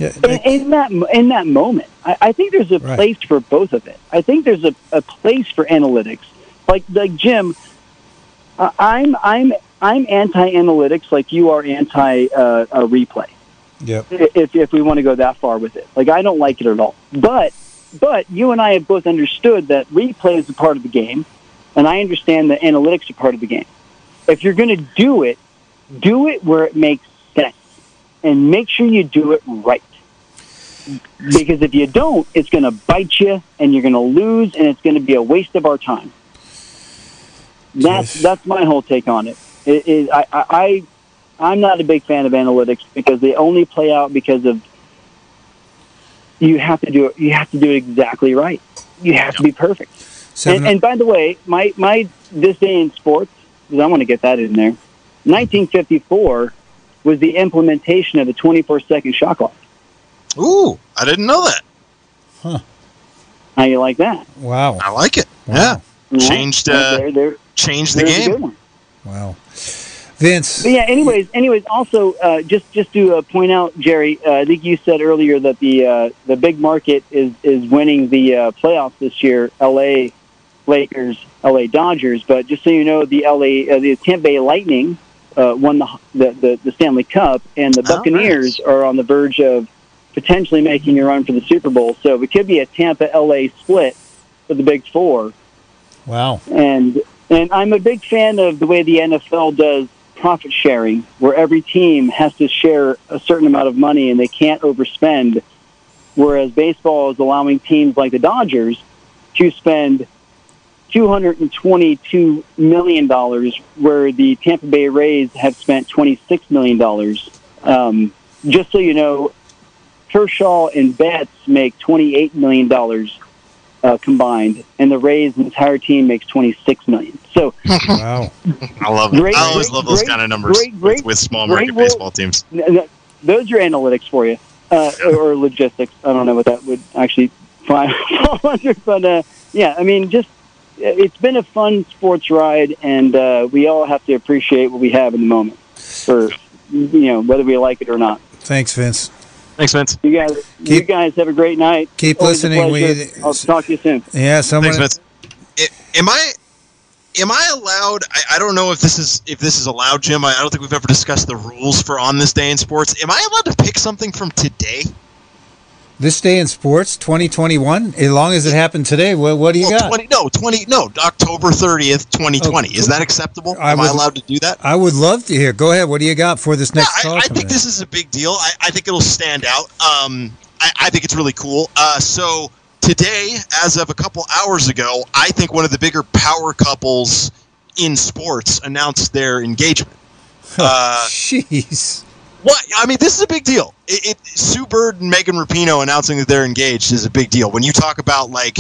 S2: Yeah,
S4: in, in that in that moment, I, I think there's a
S2: Right.
S4: place for both of it. I think there's a, a place for analytics. Like like Jim, uh, I'm I'm I'm anti-analytics, like you are anti uh, uh, replay.
S2: Yep.
S4: If if we want to go that far with it, like I don't like it at all. But but you and I have both understood that replay is a part of the game, and I understand that analytics are part of the game. If you're going to do it, do it where it makes sense, and make sure you do it right. Because if you don't, it's going to bite you, and you're going to lose, and it's going to be a waste of our time. That's
S2: Yes.
S4: that's my whole take on it. It, it I, I, I I'm not a big fan of analytics because they only play out because of you have to do it. You have to do it exactly right. You have to be perfect. And, and by the way, my my this day in sports, because I want to get that in there. 1954 was the implementation of the 24 second shot clock.
S1: Ooh, I didn't know that.
S4: How you like that?
S2: wow.
S1: I like it.
S2: Wow.
S1: Yeah, changed uh,
S4: there, there,
S1: changed the
S4: there's a good
S1: game.
S2: Wow. Vince.
S4: But yeah. Anyways, anyways. Also, uh, just just to uh, point out, Jerry, uh, I think you said earlier that the uh, the big market is is winning the uh, playoffs this year. L.A. Lakers, L.A. Dodgers. But just so you know, the L.A. Uh, the Tampa Bay Lightning uh, won the, the the the Stanley Cup, and the
S1: Oh,
S4: Buccaneers
S1: nice.
S4: are on the verge of potentially making a run for the Super Bowl. So it could be a Tampa L.A. split for the Big Four
S2: Wow.
S4: and and I'm a big fan of the way the NFL does profit sharing, where every team has to share a certain amount of money and they can't overspend. Whereas baseball is allowing teams like the Dodgers to spend two hundred and twenty-two million dollars, where the Tampa Bay Rays have spent twenty-six million dollars. Um, just so you know, Kershaw and Betts make twenty-eight million dollars uh, combined, and the Rays' entire team makes twenty-six million. So
S2: Wow.
S1: I love it.
S4: Great,
S1: I always
S4: great,
S1: love those
S4: great,
S1: kind of numbers
S4: great,
S1: with,
S4: great,
S1: with small market
S4: work.
S1: baseball teams.
S4: n- n- those are analytics for you, uh, or, or logistics. I don't know what that would actually fall fall under, but uh, yeah, I mean, just it's been a fun sports ride, and uh, we all have to appreciate what we have in the moment, for you know whether we like it or not.
S2: Thanks, Vince.
S1: Thanks, Vince.
S4: You guys, you guys have a great night.
S2: keep
S4: Always
S2: listening. We-
S4: I'll talk to you soon.
S2: Yeah. Someone.
S1: Thanks, Vince. I- am I am I allowed? I, I don't know if this is if this is allowed, Jim. I, I don't think we've ever discussed the rules for on this day in sports. Am I allowed to pick something from today?
S2: This day in sports, 2021. As long as it happened today, what, what do you
S1: well,
S2: got?
S1: twenty no twenty no October thirtieth, twenty twenty.
S2: Oh,
S1: Is that acceptable?
S2: I
S1: Am I allowed to do that?
S2: I would love to hear. Go ahead. What do you got for this next
S1: yeah. I, I think this is a big deal. I, I think it'll stand out. Um, I, I think it's really cool. Uh, so today, as of a couple hours ago, I think one of the bigger power couples in sports announced their engagement. Uh,
S2: Jeez.
S1: What? I mean, this is a big deal. It, it, Sue Bird and Megan Rapinoe announcing that they're engaged is a big deal. When you talk about like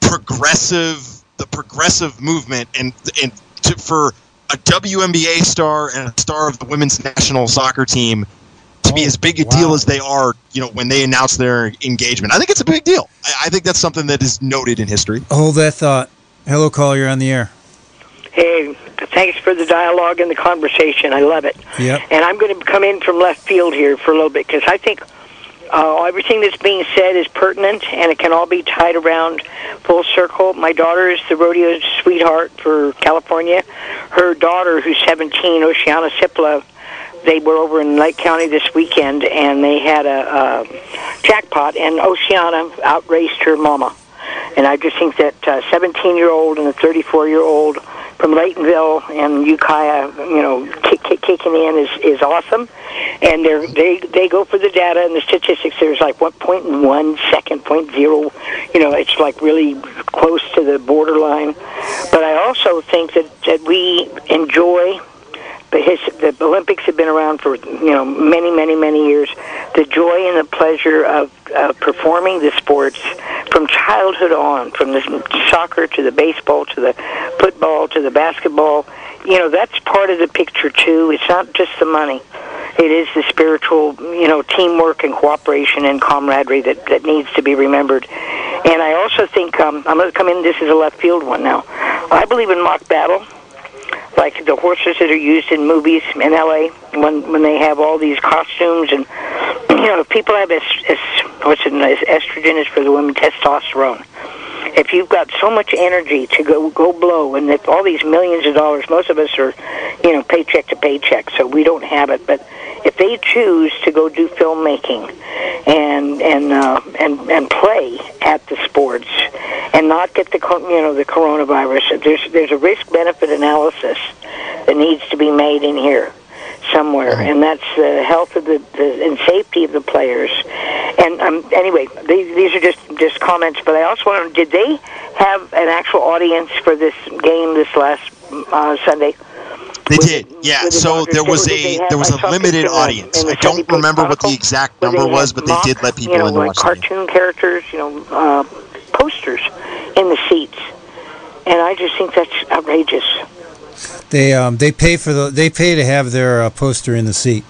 S1: progressive, the progressive movement, and and to, for a WNBA star and a star of the women's national soccer team to be
S2: Oh,
S1: as big a
S2: wow.
S1: deal as they are, you know, when they announce their engagement, I think it's a big deal. I, I think that's something that is noted in history.
S2: Hold that thought. Hello, caller. You're on the air.
S7: Hey, thanks for the dialogue and the conversation. I love it.
S2: Yep.
S7: And I'm going to come in from left field here for a little bit because I think uh, everything that's being said is pertinent and it can all be tied around full circle. My daughter is the rodeo sweetheart for California. Her daughter, who's 17, Oceana Cipla, they were over in Lake County this weekend and they had a, a jackpot, and Oceana outraced her mama. And I just think that uh, 17 year old and a 34 year old Laytonville and Ukiah, you know, kick, kick, kicking in is, is awesome. And they're, they they go for the data and the statistics. There's like what point one second, point zero, you know, it's like really close to the borderline. But I also think that that we enjoy the, Olympics have been around for you know many, many, many years. The joy and the pleasure of uh, performing the sports from childhood on, from the soccer to the baseball to the football to the basketball, you know that's part of the picture too. It's not just the money. It is the spiritual, you know, teamwork and cooperation and camaraderie that, that needs to be remembered. And I also think um, I'm going to come in. This is a left field one now. I believe in mock battle, like the horses that are used in movies in LA when when they have all these costumes and you know people have es, es, what's it estrogen is for the women testosterone. If you've got so much energy to go go blow, and if all these millions of dollars, most of us are, you know, paycheck to paycheck, so we don't have it. But if they choose to go do filmmaking and and uh, and and play at the sports and not get the you know the coronavirus, there's there's a risk benefit analysis that needs to be made in here somewhere, and that's the health of the, the and safety of the players. And um, anyway, these, these are just just comments, but I also want to know did they have an actual audience for this game this last uh, Sunday?
S1: They
S7: Was
S1: did, yeah. So
S7: Dr.
S1: there was a there was a limited
S7: pictures in the-
S1: audience.
S7: in
S1: I don't remember what the exact number was,
S7: had
S1: but they did let people
S7: you know,
S1: in to
S7: like
S1: watch the game.
S7: cartoon characters, you know, uh, posters in the seats, and I just think that's outrageous.
S2: They um, they pay for the they pay to have their uh, poster in the seat.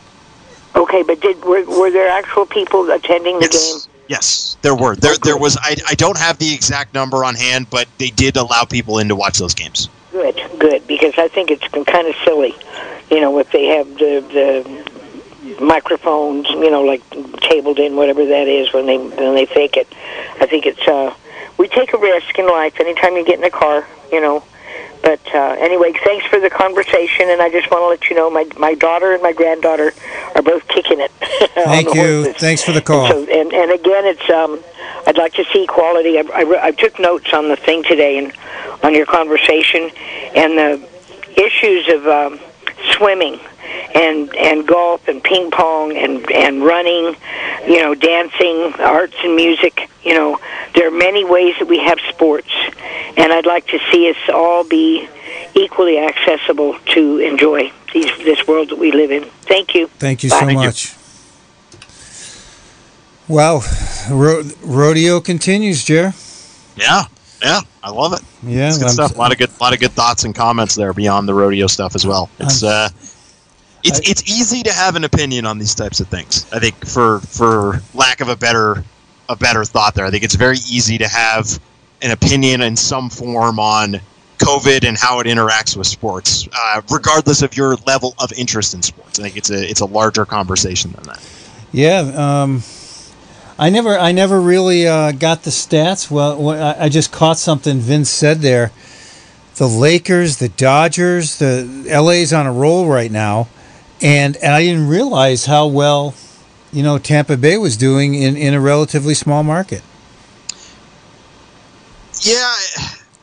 S7: Okay, but did were, were there actual people attending the
S1: Yes,
S7: game?
S1: yes, there were. There there was. I I don't have the exact number on hand, but they did allow people in to watch those games.
S7: Good, good, because I think it's kind of silly, you know, if they have the the microphones, you know, like tabled in whatever that is when they when they fake it. I think it's uh, we take a risk in life anytime you get in a car, you know. But uh, anyway, thanks for the conversation, and I just want to let you know my my daughter and my granddaughter are both kicking it.
S2: Thank you.
S7: horses.
S2: Thanks for the call.
S7: And, so, and, and again, it's um, I'd like to see quality. I, I, I took notes on the thing today and on your conversation and the issues of um, swimming and and golf and ping pong and and running, you know, dancing, arts and music. You know, there are many ways that we have sports, and I'd like to see us all be equally accessible to enjoy these this world that we live in. Thank you.
S2: Thank you
S7: Bye.
S2: so
S1: Thank you.
S2: much. Wow, ro- rodeo continues, Jer.
S1: Yeah, yeah, I love it.
S2: Yeah,
S1: It's good
S2: I'm-
S1: stuff. A lot of good, lot of good thoughts and comments there beyond the rodeo stuff as well. It's uh, it's
S2: I-
S1: it's easy to have an opinion on these types of things. I think for for lack of a better a better thought there, I think it's very easy to have an opinion in some form on COVID and how it interacts with sports, uh, regardless of your level of interest in sports. I think it's a it's a larger conversation than that.
S2: Yeah, um, I never, I never really uh, got the stats. Well, I just caught something Vince said there. The Lakers, the Dodgers, the LA's on a roll right now, and and I didn't realize how well, you know, Tampa Bay was doing in in a relatively small market.
S1: Yeah,
S2: I,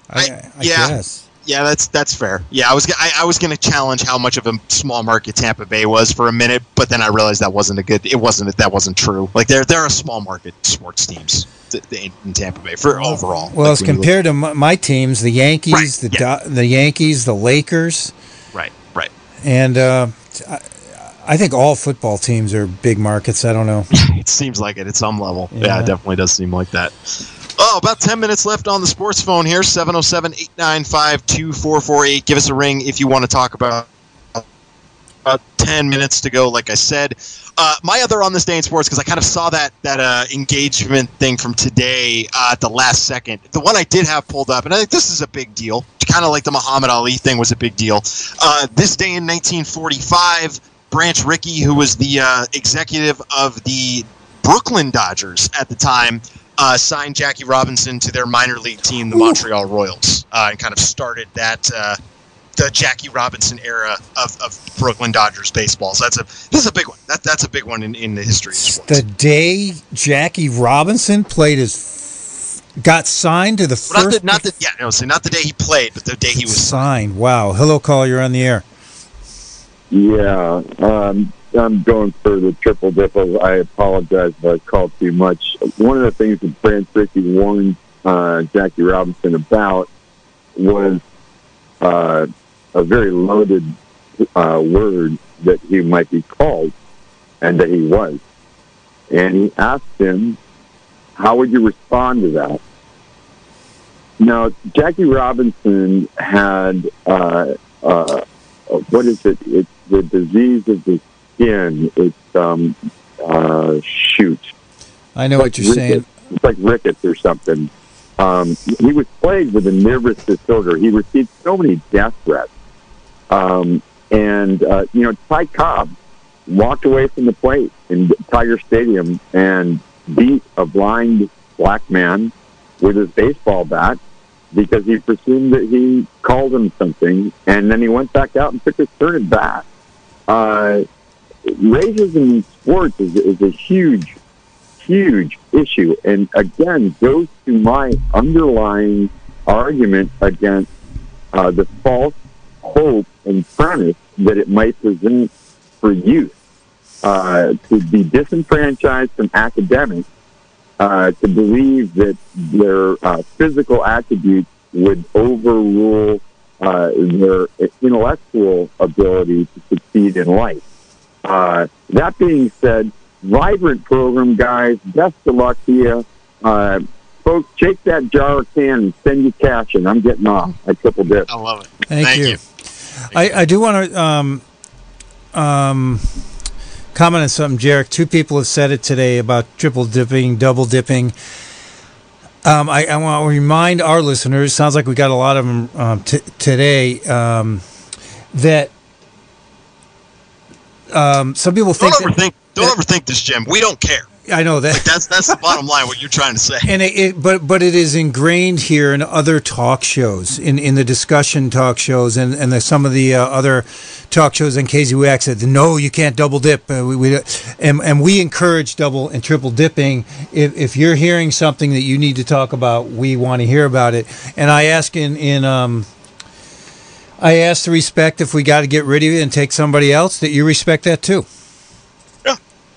S1: I-
S2: I,
S1: yeah.
S2: guess.
S1: Yeah, that's that's fair. Yeah, I was I, I was going to challenge how much of a small market Tampa Bay was for a minute, but then I realized that wasn't a good. It wasn't that wasn't true. Like they're they're a small market sports teams in Tampa Bay for overall.
S2: Well,
S1: Like,
S2: as
S1: you look-
S2: compared to my, my teams, the Yankees,
S1: Right,
S2: the
S1: yeah.
S2: Do- the Yankees, the Lakers,
S1: right, right.
S2: and uh, I, I think all football teams are big markets. I don't know.
S1: It seems like it at some level. Yeah,
S2: Yeah.
S1: it definitely does seem like that. About 10 minutes left on the sports phone here 707 895 2448. Give us a ring if you want to talk about. About 10 minutes to go, like I said. Uh, my other on this day in sports, because I kind of saw that that uh, engagement thing from today uh, at the last second. The one I did have pulled up, and I think this is a big deal. Kind of like the Muhammad Ali thing was a big deal. Uh, this day in 1945, Branch Rickey, who was the uh, executive of the Brooklyn Dodgers at the time, uh, signed Jackie Robinson to their minor league team, the Montreal Royals, uh, and kind of started that uh, the Jackie Robinson era of, of Brooklyn Dodgers baseball. So that's a this is a big one. That that's a big one in, in the history of sports.
S2: The day Jackie Robinson played his, got signed to the
S1: Well,
S2: first
S1: not the, not the yeah no, so not the day he played, but the day he was signed.
S2: signed. Wow. Hello, call. You're on the air.
S3: Yeah, um, I'm going for the triple dipple. I apologize if I called too much. One of the things that Branch Rickey warned uh, Jackie Robinson about was uh, a very loaded uh, word that he might be called, and that he was. And he asked him, "How would you respond to that?" Now, Jackie Robinson had uh, uh, what is it? It's the disease of the skin. It's um, uh, shoot.
S2: I know what you're saying.
S3: It's like rickets or something. Um, he was plagued with a nervous disorder. He received so many death threats. Um, and, uh, you know, Ty Cobb walked away from the plate in Tiger Stadium and beat a blind black man with his baseball bat because he presumed that he called him something, and then he went back out and took his turn at bat. Uh, racism in sports is, is a huge, huge issue, and again goes to my underlying argument against uh, the false hope and premise that it might present for youth uh, to be disenfranchised from academics, uh, to believe that their uh, physical attributes would overrule uh, their intellectual ability to succeed in life. Uh, that being said, vibrant program, guys. Best of luck to you. Uh, folks, shake that jar of can and send you cash, and I'm getting off. I triple dip.
S1: I love it.
S2: Thank,
S1: Thank
S2: you.
S1: you.
S2: I, I do want to um, um, comment on something, Jarek. Two people have said it today about triple dipping, double dipping. Um, I, I want to remind our listeners. Sounds like we got a lot of them um, t- today. Um, that um, some people
S1: Don't
S2: think. that-.
S1: Don't overthink this, Jim. We don't care.
S2: I know that.
S1: Like that's that's the bottom line. What you're trying to say.
S2: and it, it, but but it is ingrained here in other talk shows, in, in the discussion talk shows, and and the, some of the uh, other talk shows in KZYX said no, you can't double dip. Uh, we, we and and we encourage double and triple dipping. If if you're hearing something that you need to talk about, we want to hear about it. And I ask in in um. I ask to respect if we got to get rid of you and take somebody else that you respect that too.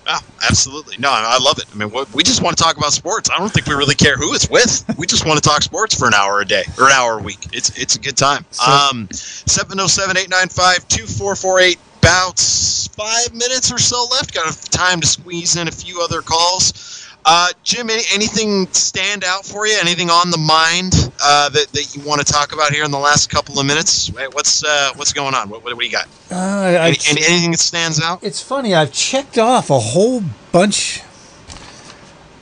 S1: Yeah, absolutely. No, I love it. I mean, we just want to talk about sports. I don't think we really care who it's with. We just want to talk sports for an hour a day or an hour a week. It's it's a good time. Um, 707-895-2448. About five minutes or so left. Got time to squeeze in a few other calls. Uh, Jim, any, anything stand out for you? Anything on the mind uh, that, that you want to talk about here in the last couple of minutes? What's uh, what's going on? What, what, do you got?
S2: Uh,
S1: Any, any, anything that stands out?
S2: It's funny. I've checked off a whole bunch.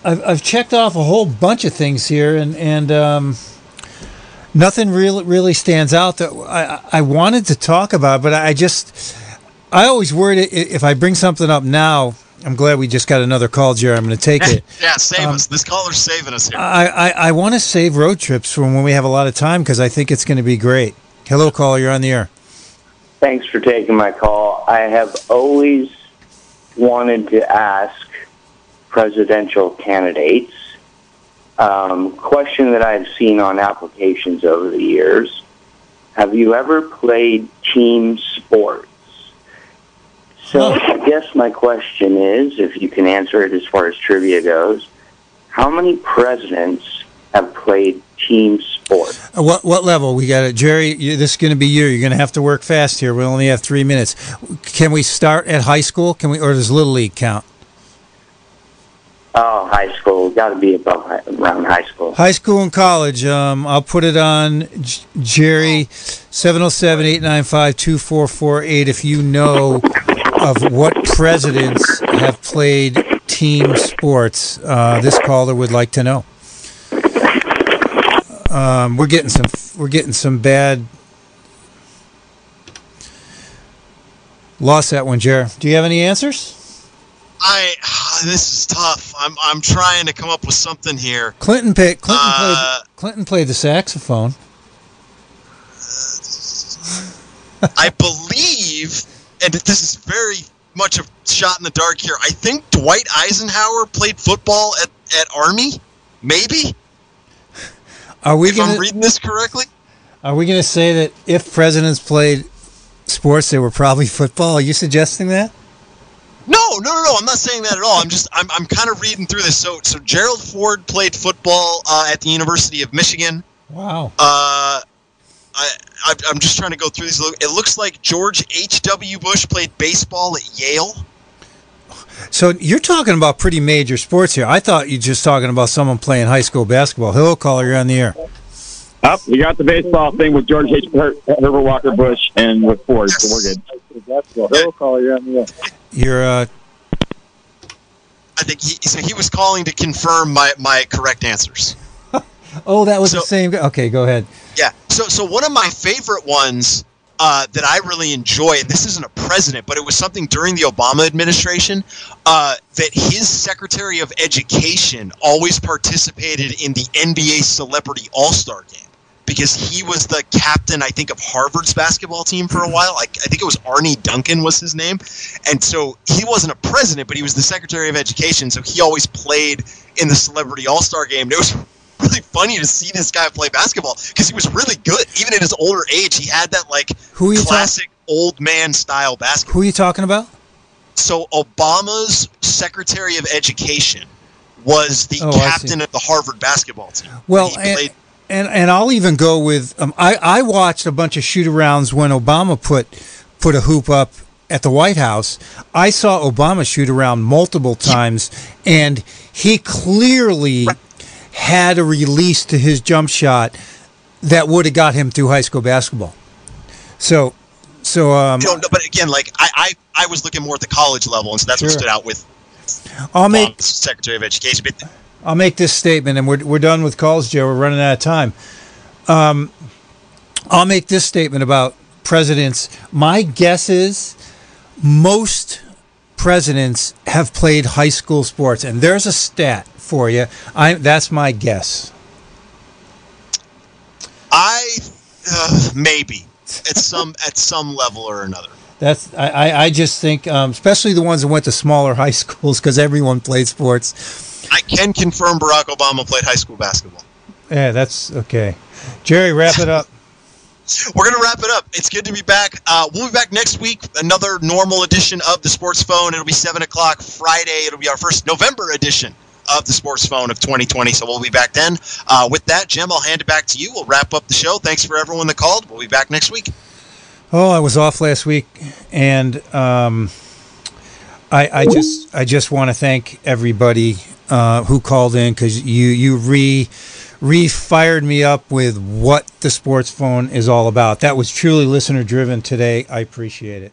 S2: I've, I've checked off a whole bunch of things here, and and um, nothing really really stands out that I I wanted to talk about, but I just I always worried i- if I bring something up now. I'm glad we just got another call, Jerry. I'm going to take it.
S1: Yeah, save
S2: Um,
S1: us. This caller's saving us here.
S2: I, I, I want to save road trips from when we have a lot of time because I think it's going to be great. Hello, caller. You're on the air.
S8: Thanks for taking my call. I have always wanted to ask presidential candidates. Um, question that I've seen on applications over the years: Have you ever played team sports? So I guess my question is, if you can answer it as far as trivia goes, how many presidents have played team sports?
S2: Uh, What what level we got it, Jerry? You, this is going to be you. You're going to have to work fast here. We only have three minutes. Can we start at high school? Can we, or does little league count?
S8: Oh, high school. Got to be above high, around high school.
S2: High school and college. Um, I'll put it on J- Jerry, 707-895-2448 if you know of what presidents have played team sports. Uh, this caller would like to know. Um, we're getting some we're getting some bad lost that one, Jer. Do you have any answers?
S1: I this is tough. I'm I'm trying to come up with something here.
S2: Clinton Clinton
S1: Uh,
S2: played Clinton played the saxophone.
S1: I believe, and this is very much a shot in the dark here. I think Dwight Eisenhower played football at, at Army. Maybe
S2: Are we
S1: if
S2: gonna
S1: I'm reading this correctly.
S2: Are we going to say that if presidents played sports, they were probably football? Are you suggesting that?
S1: No, no, no, no. I'm not saying that at all. I'm just I'm, I'm kind of reading through this. So so Gerald Ford played football uh, at the University of Michigan.
S2: Wow.
S1: Uh, I, I I'm just trying to go through these. It looks like George H. W. Bush played baseball at Yale.
S2: So you're talking about pretty major sports here. I thought you were just talking about someone playing high school basketball. Hello, caller. You're on the air.
S3: Up, we got the baseball thing with George H. Her- Herbert Walker Bush and with Ford, so we're good. Hello, caller, you're on the air.
S2: You're uh,
S1: I think he so he was calling to confirm my my correct answers.
S2: Oh, that was the same. guy. Okay, go ahead.
S1: Yeah. So so one of my favorite ones uh, that I really enjoy, and this isn't a president, but it was something during the Obama administration uh, that his Secretary of Education always participated in the NBA Celebrity All Star Game because he was the captain, I think, of Harvard's basketball team for a while. Like I think it was Arne Duncan was his name, and so he wasn't a president, but he was the Secretary of Education, so he always played in the Celebrity All Star Game. It was really funny to see this guy play basketball because he was really good. Even at his older age, he had that like
S2: Who are you talk-
S1: classic old man style basketball.
S2: Who are you talking about?
S1: So Obama's Secretary of Education was the
S2: Oh,
S1: captain of the Harvard basketball team.
S2: Well,
S1: He
S2: and,
S1: played-
S2: and and I'll even go with um, I I watched a bunch of shoot arounds when Obama put put a hoop up at the White House. I saw Obama shoot around multiple times, and he clearly had a release to his jump shot that would have got him through high school basketball. So, so um,
S1: know, no, but again, like I, I, I was looking more at the college level, and so that's what stood out with
S2: I'll make
S1: Secretary of Education. But
S2: I'll make this statement, and we're we're done with calls, Joe. We're running out of time. Um, I'll make this statement about presidents. My guess is most presidents have played high school sports, and there's a stat for you. I that's my guess.
S1: I uh, maybe at some at some level or another.
S2: That's I, I, just think, um, especially the ones that went to smaller high schools, because everyone played sports.
S1: I can confirm Barack Obama played high school basketball.
S2: Yeah, that's okay. Jerry, wrap it up.
S1: We're gonna wrap it up. It's good to be back. Uh, we'll be back next week. Another normal edition of the Sports Phone. It'll be seven o'clock Friday. It'll be our first November edition of the Sports Phone of 2020. So we'll be back then. Uh, with that, Jim, I'll hand it back to you. We'll wrap up the show. Thanks for everyone that called. We'll be back next week.
S2: Oh, I was off last week, and um, I, I just I just want to thank everybody uh, who called in because you you re re fired me up with what the sports phone is all about. That was truly listener driven today. I appreciate it.